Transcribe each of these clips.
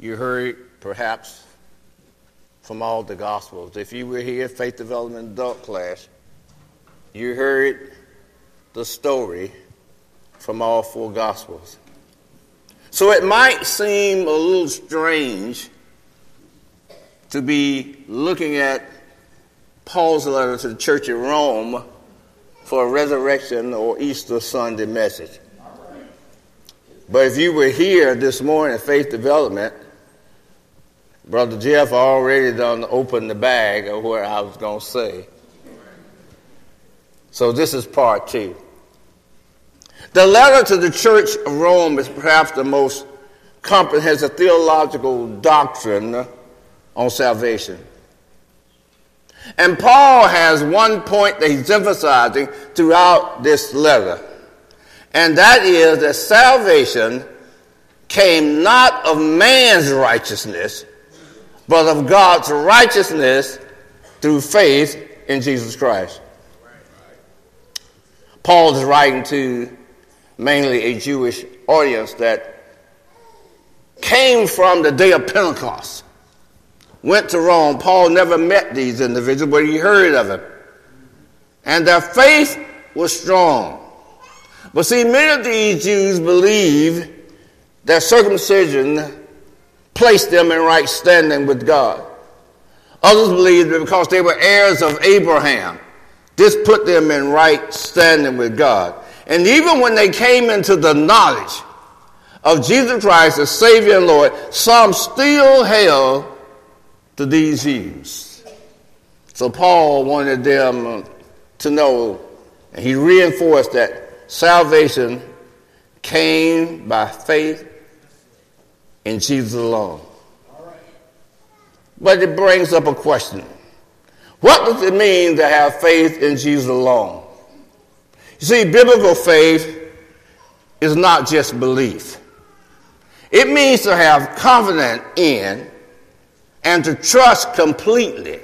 you heard perhaps from all the Gospels. If you were here, Faith Development Adult class, you heard the story from all four Gospels. So it might seem a little strange to be looking at Paul's letter to the church in Rome for a resurrection or Easter Sunday message. But if you were here this morning at Faith Development, Brother Jeff already done opened the bag of what I was going to say. So this is part two. The letter to the church of Rome is perhaps the most comprehensive theological doctrine on salvation. And Paul has one point that he's emphasizing throughout this letter, and that is that salvation came not of man's righteousness, but of God's righteousness through faith in Jesus Christ. Paul is writing to mainly a Jewish audience that came from the day of Pentecost, went to Rome. Paul never met these individuals, but he heard of them. And their faith was strong. But see, many of these Jews believe that circumcision placed them in right standing with God. Others believed that because they were heirs of Abraham, this put them in right standing with God. And even when they came into the knowledge of Jesus Christ as Savior and Lord, some still held to these views. So Paul wanted them to know, and he reinforced that salvation came by faith in Jesus alone. But it brings up a question. What does it mean to have faith in Jesus alone? You see, biblical faith is not just belief. It means to have confidence in and to trust completely.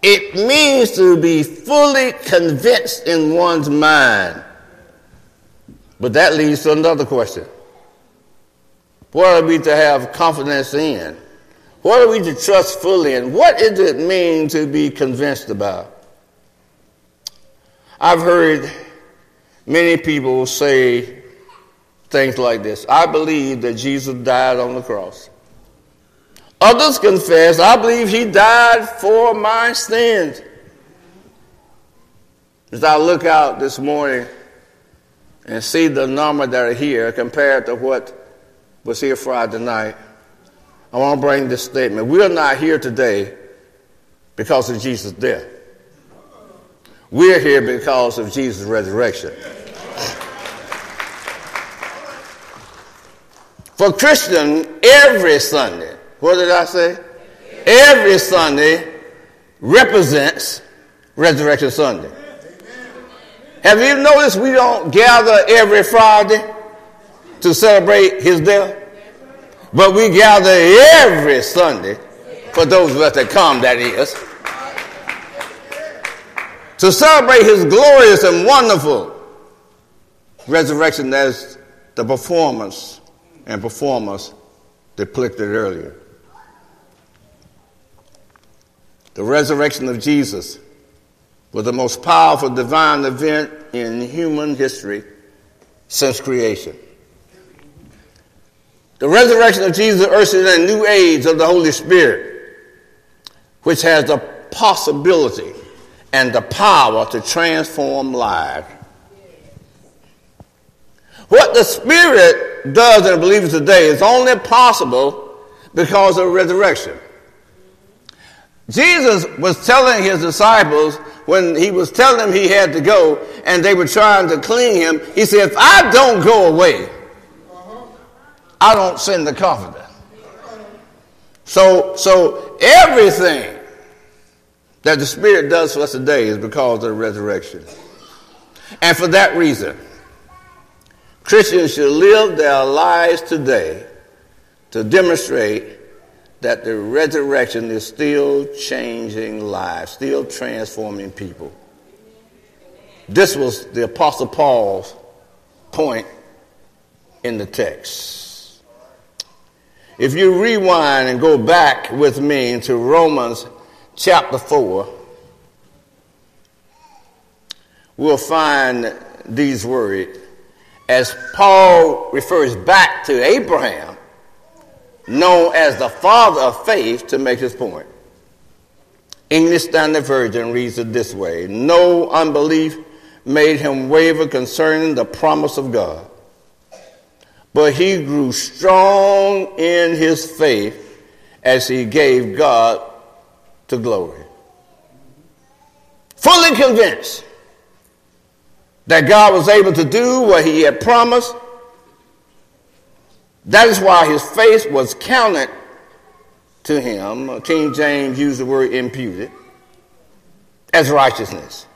It means to be fully convinced in one's mind. But that leads to another question. What are we to have confidence in? What are we to trust fully in? What does it mean to be convinced about? I've heard many people say things like this I believe that Jesus died on the cross. Others confess, I believe he died for my sins. As I look out this morning and see the number that are here compared to what was here Friday night, I want to bring this statement. We are not here today because of Jesus' death. We're here because of Jesus' resurrection. For Christian, every Sunday, what did I say? Every Sunday represents Resurrection Sunday. Have you noticed we don't gather every Friday to celebrate his death? But we gather every Sunday, for those of us that come, that is, to celebrate his glorious and wonderful resurrection as the performance and performers depicted earlier. The resurrection of Jesus was the most powerful divine event in human history since creation. The resurrection of Jesus ushers in a new age of the Holy Spirit, which has the possibility and the power to transform lives. What the Spirit does in believers today is only possible because of resurrection. Jesus was telling his disciples when he was telling them he had to go and they were trying to clean him, he said, If I don't go away, I don't send the comforter. So, so everything that the Spirit does for us today is because of the resurrection. And for that reason, Christians should live their lives today to demonstrate that the resurrection is still changing lives, still transforming people. This was the Apostle Paul's point in the text. If you rewind and go back with me into Romans chapter 4, we'll find these words as Paul refers back to Abraham, known as the father of faith, to make his point. English Standard Version reads it this way No unbelief made him waver concerning the promise of God, but he grew strong in his faith as he gave God to glory. Fully convinced that God was able to do what he had promised. That is why his faith was counted to him. King James used the word imputed as righteousness.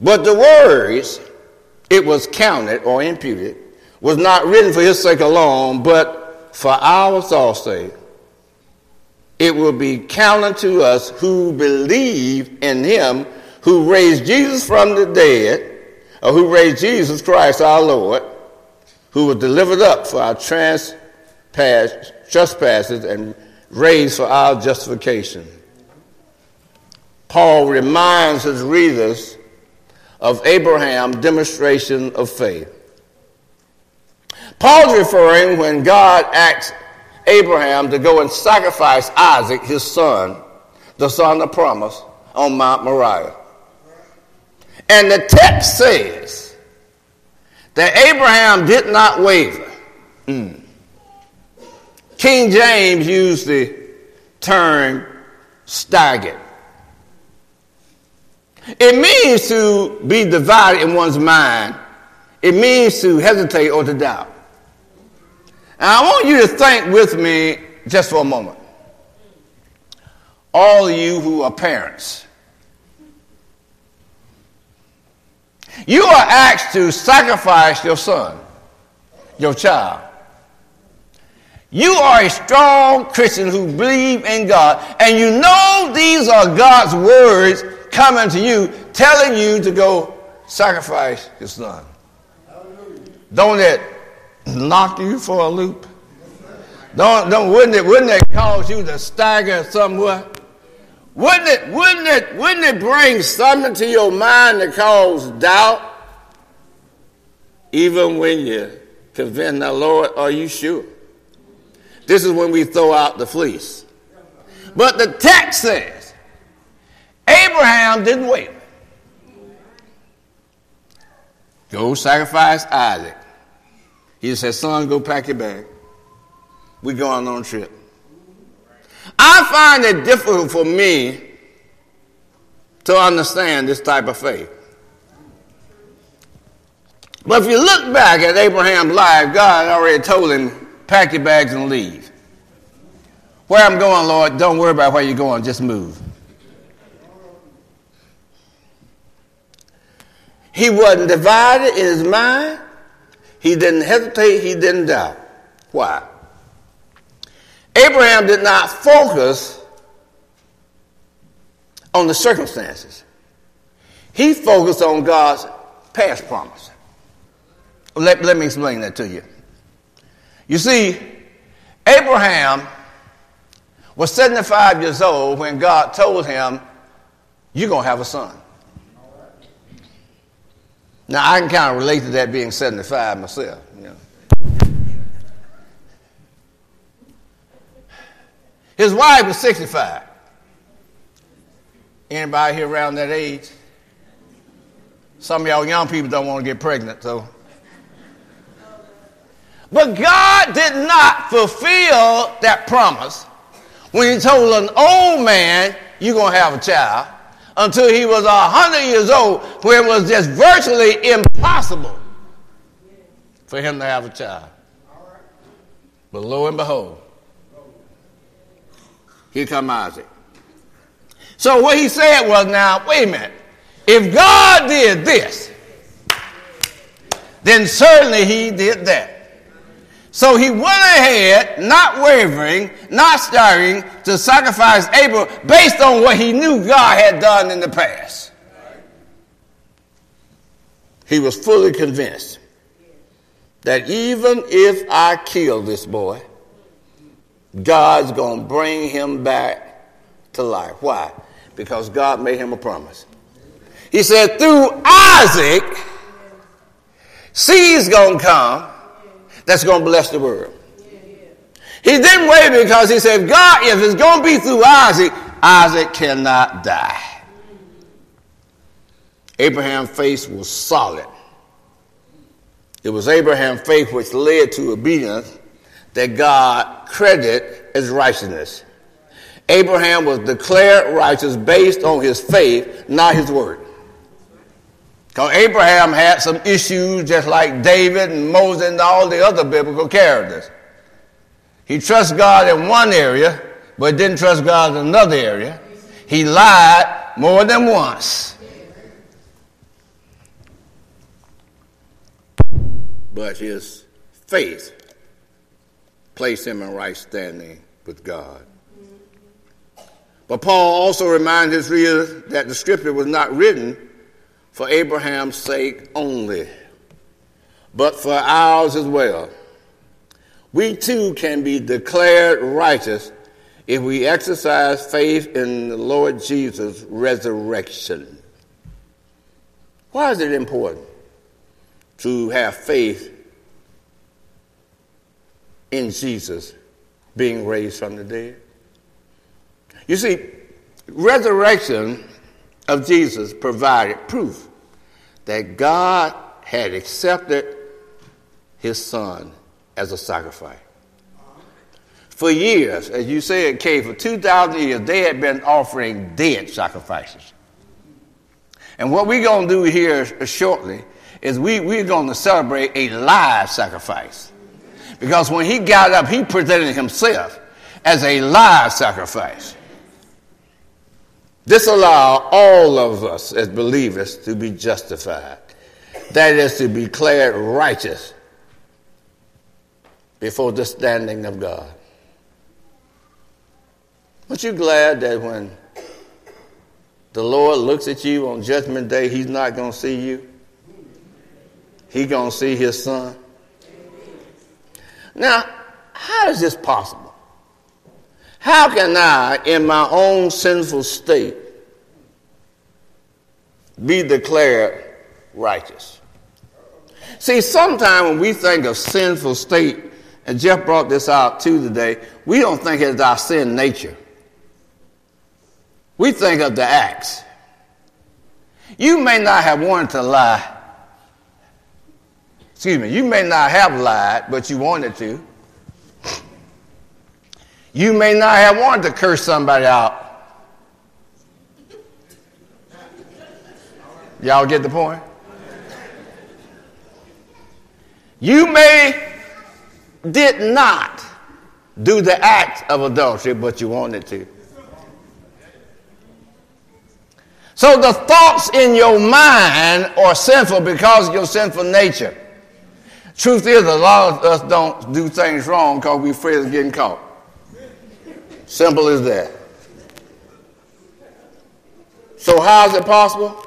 But the words, it was counted or imputed, was not written for his sake alone, but for ours also. It will be counted to us who believe in him who raised Jesus from the dead or who raised Jesus Christ our Lord, who was delivered up for our trespasses and raised for our justification. Paul reminds his readers of Abraham's demonstration of faith. Paul's referring when God asked Abraham to go and sacrifice Isaac, his son, the son of promise, on Mount Moriah. And the text says that Abraham did not waver. Mm. King James used the term staggered. It means to be divided in one's mind. It means to hesitate or to doubt. And I want you to think with me just for a moment. All of you who are parents, You are asked to sacrifice your son, your child. You are a strong Christian who believe in God, and you know these are God's words coming to you, telling you to go sacrifice your son. Don't it knock you for a loop? Don't, don't, wouldn't, it, wouldn't it cause you to stagger somewhat? Wouldn't it, wouldn't it, wouldn't it bring something to your mind that cause doubt? Even when you convince the Lord, are you sure? This is when we throw out the fleece. But the text says, Abraham didn't wait. Go sacrifice Isaac. He said, son, go pack your bag. We're going on a trip. I find it difficult for me to understand this type of faith. But if you look back at Abraham's life, God already told him, pack your bags and leave. Where I'm going, Lord, don't worry about where you're going, just move. He wasn't divided in his mind. He didn't hesitate. He didn't doubt. Why? Abraham did not focus on the circumstances. He focused on God's past promise. Let, let me explain that to you. You see, Abraham was 75 years old when God told him, You're going to have a son. Now, I can kind of relate to that being 75 myself. You know. His wife was 65. Anybody here around that age? Some of y'all young people don't want to get pregnant, so. But God did not fulfill that promise when he told an old man, you're going to have a child, until he was a 100 years old, where it was just virtually impossible for him to have a child. But lo and behold, here come Isaac. So what he said was, now, wait a minute. If God did this, then certainly he did that. So he went ahead, not wavering, not starting to sacrifice Abel based on what he knew God had done in the past. He was fully convinced that even if I kill this boy, God's going to bring him back to life. Why? Because God made him a promise. He said, through Isaac, seed's going to come that's going to bless the world. He didn't wait because he said, God, if it's going to be through Isaac, Isaac cannot die. Abraham's faith was solid. It was Abraham's faith which led to obedience that God credited as righteousness. Abraham was declared righteous based on his faith, not his word. Because Abraham had some issues just like David and Moses and all the other biblical characters. He trusts God in one area, but didn't trust God in another area. He lied more than once. But his faith placed him in right standing with God. But Paul also reminds his readers that the scripture was not written for Abraham's sake only, but for ours as well. We too can be declared righteous if we exercise faith in the Lord Jesus' resurrection. Why is it important to have faith in Jesus being raised from the dead? You see, resurrection of Jesus provided proof that God had accepted his son as a sacrifice. For years, as you said, Kay, for 2,000 years, they had been offering dead sacrifices. And what we're going to do here shortly is we, we're going to celebrate a live sacrifice. Because when he got up, he presented himself as a live sacrifice. This allows all of us as believers to be justified. That is to be declared righteous before the standing of God. Aren't you glad that when the Lord looks at you on Judgment Day, He's not going to see you? He's going to see His Son. Now, how is this possible? How can I, in my own sinful state, be declared righteous? See, sometimes when we think of sinful state, and Jeff brought this out too today, we don't think it's our sin nature. We think of the acts. You may not have wanted to lie. Excuse me, you may not have lied, but you wanted to. You may not have wanted to curse somebody out. Y'all get the point? You may did not do the act of adultery, but you wanted to. So the thoughts in your mind are sinful because of your sinful nature. Truth is, a lot of us don't do things wrong because we're afraid of getting caught. Simple as that. So, how is it possible?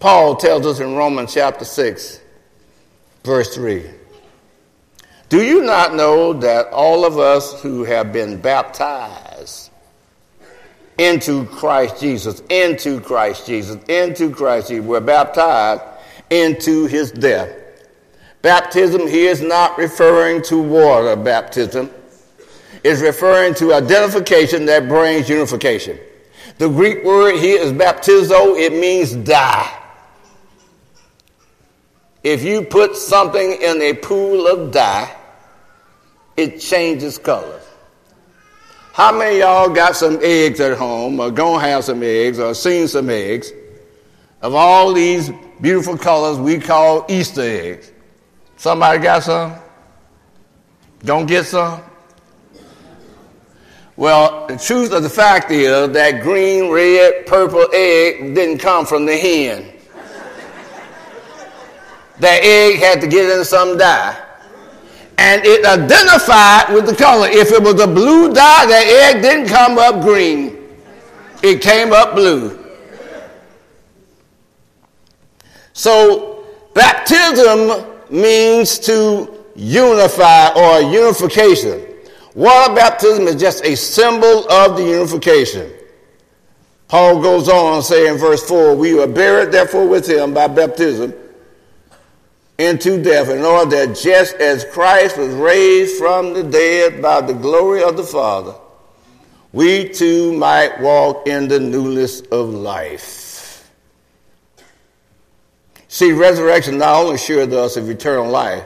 Paul tells us in Romans chapter 6, verse 3. Do you not know that all of us who have been baptized into Christ Jesus, into Christ Jesus, into Christ Jesus, were baptized into his death? Baptism here is not referring to water baptism is referring to identification that brings unification. The Greek word here is baptizo, it means dye. If you put something in a pool of dye, it changes color. How many y'all got some eggs at home, or gonna have some eggs, or seen some eggs of all these beautiful colors we call Easter eggs? Somebody got some? Don't get some? Well, the truth of the fact is that green, red, purple egg didn't come from the hen. that egg had to get in some dye. And it identified with the color. If it was a blue dye, that egg didn't come up green. It came up blue. So, baptism means to unify or unification. Water baptism is just a symbol of the unification. Paul goes on saying in verse 4 We were buried, therefore, with him by baptism into death, in order that just as Christ was raised from the dead by the glory of the Father, we too might walk in the newness of life. See, resurrection not only assures us of eternal life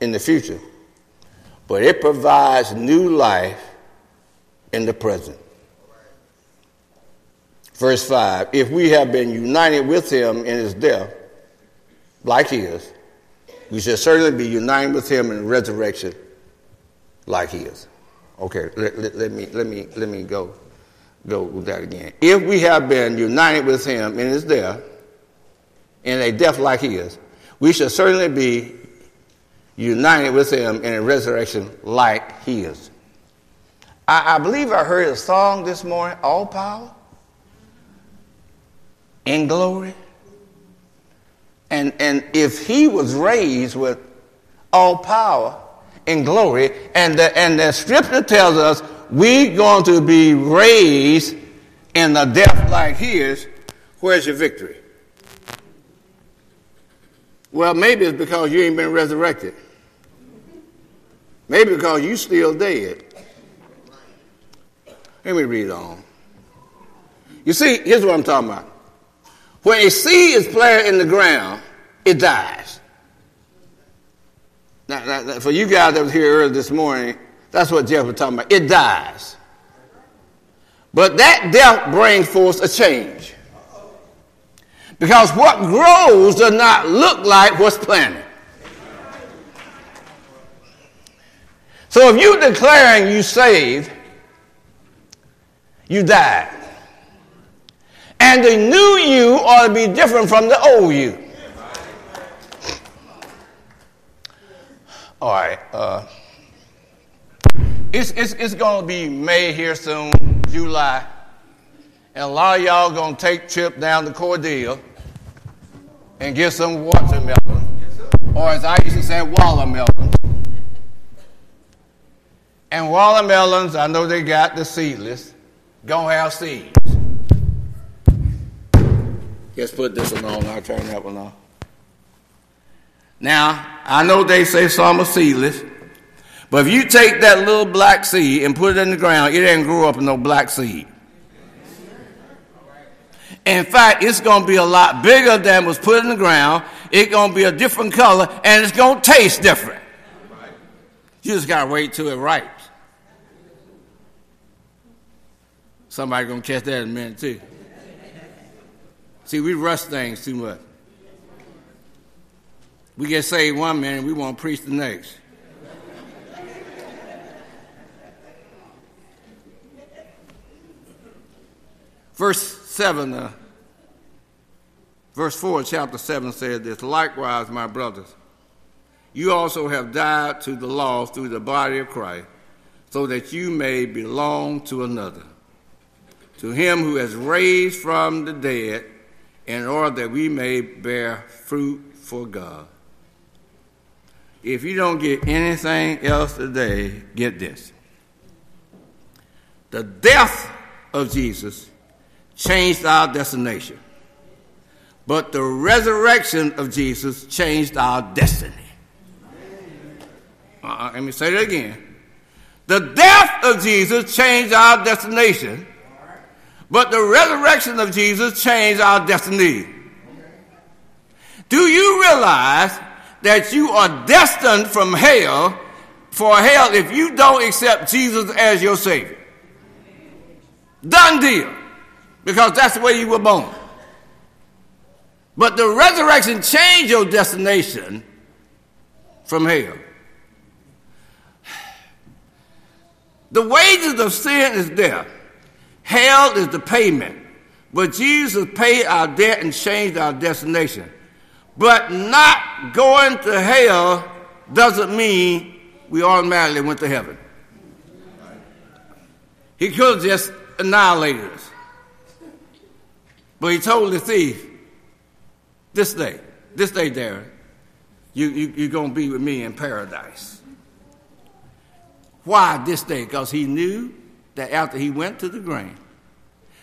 in the future, but it provides new life in the present. Verse 5 If we have been united with him in his death, like his, we shall certainly be united with him in resurrection, like his. Okay, let, let, let, me, let, me, let me go, go with that again. If we have been united with him in his death, in a death like his, we shall certainly be united with him in a resurrection like he is. I, I believe I heard a song this morning, All Power in Glory. And, and if he was raised with all power in glory, and the, and the scripture tells us we're going to be raised in a death like his, where's your victory? Well, maybe it's because you ain't been resurrected. Maybe because you still dead. Let me read on. You see, here's what I'm talking about. When a seed is planted in the ground, it dies. Now, now, for you guys that was here earlier this morning, that's what Jeff was talking about. It dies. But that death brings forth a change. Because what grows does not look like what's planted. So if you're declaring you saved, you died. And the new you ought to be different from the old you. All right. Uh, it's, it's, it's going to be May here soon, July. And a lot of y'all going to take trip down to Cordele and get some watermelon. Or as I used to say, watermelon. And watermelons, I know they got the seedless, gonna have seeds. Let's put this one on, I'll turn that one on. Now, I know they say some are seedless, but if you take that little black seed and put it in the ground, it ain't grow up in no black seed. In fact, it's going to be a lot bigger than was put in the ground. It's going to be a different color, and it's going to taste different. You just got to wait till it ripes. Somebody going to catch that in a minute, too. See, we rush things too much. We get saved one minute, we want to preach the next. Verse 7, uh, verse 4 chapter 7 said this Likewise, my brothers, you also have died to the law through the body of Christ, so that you may belong to another. To him who has raised from the dead, in order that we may bear fruit for God. If you don't get anything else today, get this. The death of Jesus changed our destination, but the resurrection of Jesus changed our destiny. Uh, let me say that again. The death of Jesus changed our destination, but the resurrection of Jesus changed our destiny. Do you realize that you are destined from hell for hell if you don't accept Jesus as your Savior. Done deal. Because that's the way you were born. But the resurrection changed your destination from hell. The wages of sin is death. Hell is the payment. But Jesus paid our debt and changed our destination. But not going to hell doesn't mean we automatically went to heaven. He could have just annihilated us. But he told the thief, this day, this day, Darren, you, you, you're going to be with me in paradise. Why this day? Because he knew that after he went to the grave,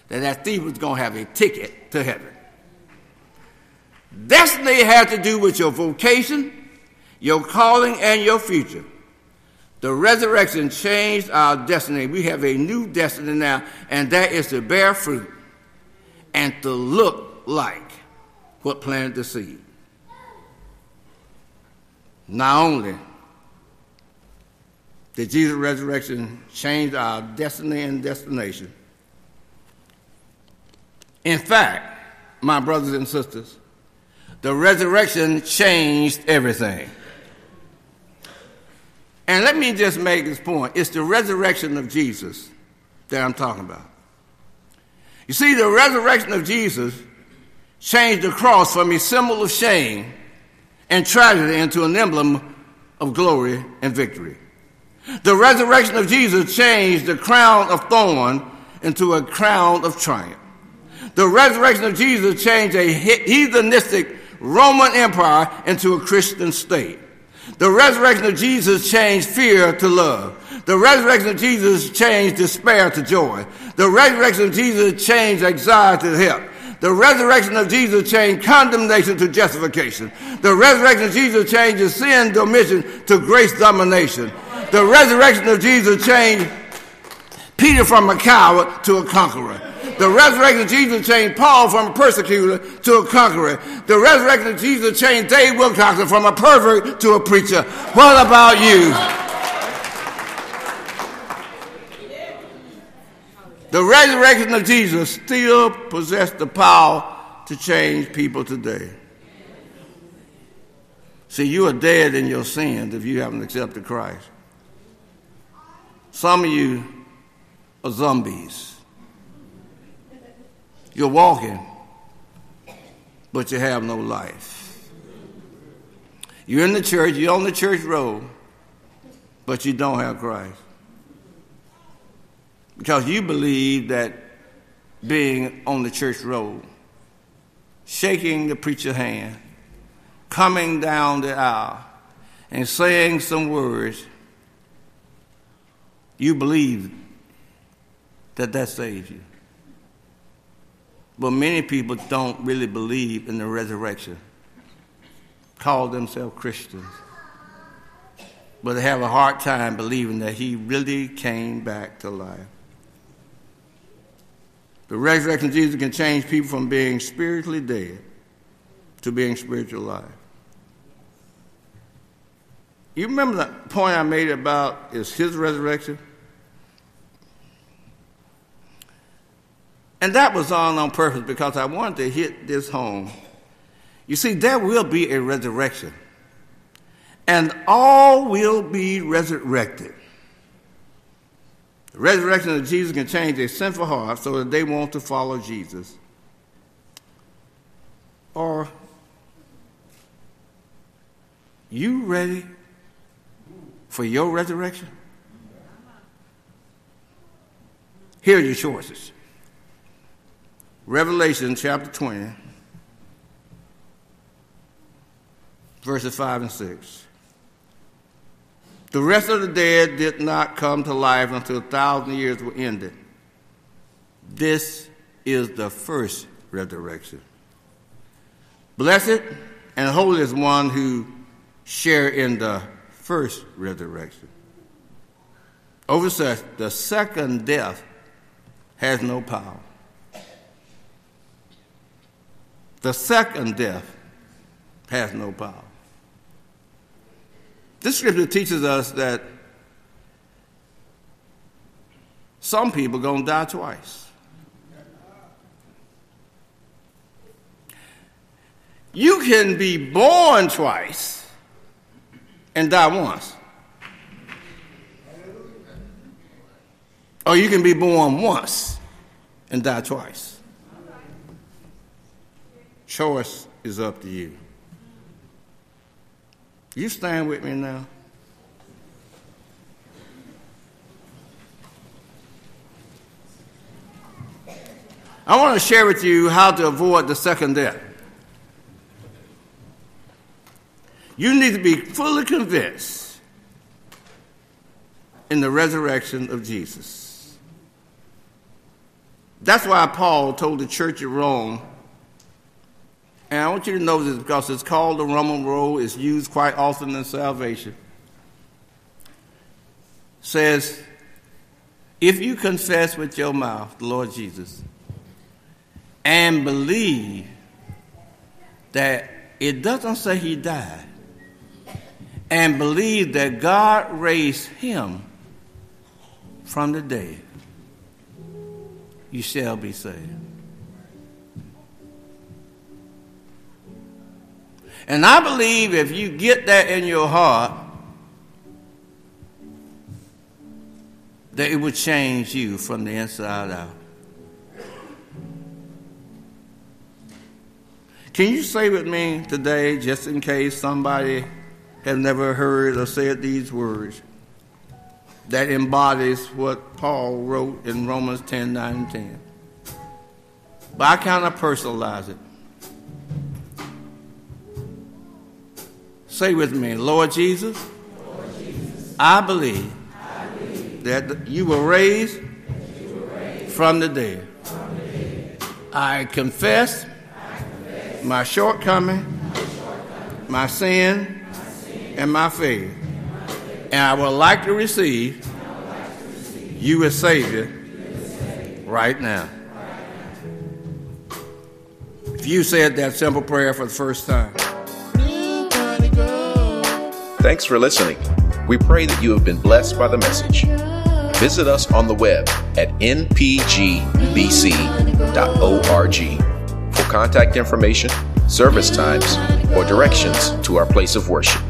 that that thief was going to have a ticket to heaven. Destiny had to do with your vocation, your calling, and your future. The resurrection changed our destiny. We have a new destiny now, and that is to bear fruit and to look like what planted the seed. Not only did Jesus' resurrection change our destiny and destination, in fact, my brothers and sisters, the resurrection changed everything. And let me just make this point it's the resurrection of Jesus that I'm talking about. You see, the resurrection of Jesus changed the cross from a symbol of shame and tragedy into an emblem of glory and victory. The resurrection of Jesus changed the crown of thorn into a crown of triumph. The resurrection of Jesus changed a heathenistic Roman Empire into a Christian state. The resurrection of Jesus changed fear to love. The resurrection of Jesus changed despair to joy. The resurrection of Jesus changed anxiety to help. The resurrection of Jesus changed condemnation to justification. The resurrection of Jesus changed sin dominion to grace domination. The resurrection of Jesus changed Peter from a coward to a conqueror. The resurrection of Jesus changed Paul from a persecutor to a conqueror. The resurrection of Jesus changed Dave Wilcoxson from a pervert to a preacher. What about you? The resurrection of Jesus still possesses the power to change people today. See, you are dead in your sins if you haven't accepted Christ. Some of you are zombies. You're walking, but you have no life. You're in the church, you're on the church road, but you don't have Christ. Because you believe that being on the church road, shaking the preacher's hand, coming down the aisle, and saying some words, you believe that that saves you. But many people don't really believe in the resurrection, call themselves Christians, but they have a hard time believing that he really came back to life. The resurrection of Jesus can change people from being spiritually dead to being spiritually alive. You remember the point I made about is his resurrection? And that was all on purpose because I wanted to hit this home. You see, there will be a resurrection, and all will be resurrected. The resurrection of Jesus can change a sinful heart so that they want to follow Jesus. Or, you ready for your resurrection? Here are your choices. Revelation chapter 20, verses 5 and 6. The rest of the dead did not come to life until a thousand years were ended. This is the first resurrection. Blessed and holy is one who share in the first resurrection. Over such, the second death has no power. The second death has no power. This scripture teaches us that some people going to die twice. You can be born twice and die once. Or you can be born once and die twice. Choice is up to you. You stand with me now. I want to share with you how to avoid the second death. You need to be fully convinced in the resurrection of Jesus. That's why Paul told the church at Rome, and I want you to know this because it's called the Roman road, it's used quite often in salvation. Says, if you confess with your mouth the Lord Jesus and believe that it doesn't say he died, and believe that God raised him from the dead, you shall be saved. And I believe if you get that in your heart, that it would change you from the inside out. Can you say with me today, just in case somebody has never heard or said these words, that embodies what Paul wrote in Romans 10 9 and 10? But I kind of personalize it. Say with me, Lord Jesus, Lord Jesus I, believe I believe that you were raised, you were raised from, the dead. From the dead. I confess my shortcoming, my sin, and my failure. And I would like to receive you as Savior right now. If you said that simple prayer for the first time, Thanks for listening. We pray that you have been blessed by the message. Visit us on the web at npgbc.org for contact information, service times, or directions to our place of worship.